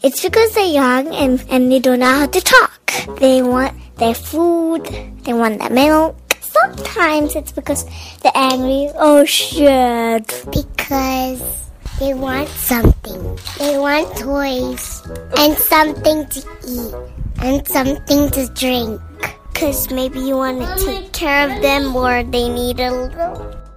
It's because they're young and, and they don't know how to talk. They want their food, they want their milk. Sometimes it's because they're angry. Oh shit. Because they want something. They want toys and something to eat and something to drink. Because maybe you want to take care of them or they need a little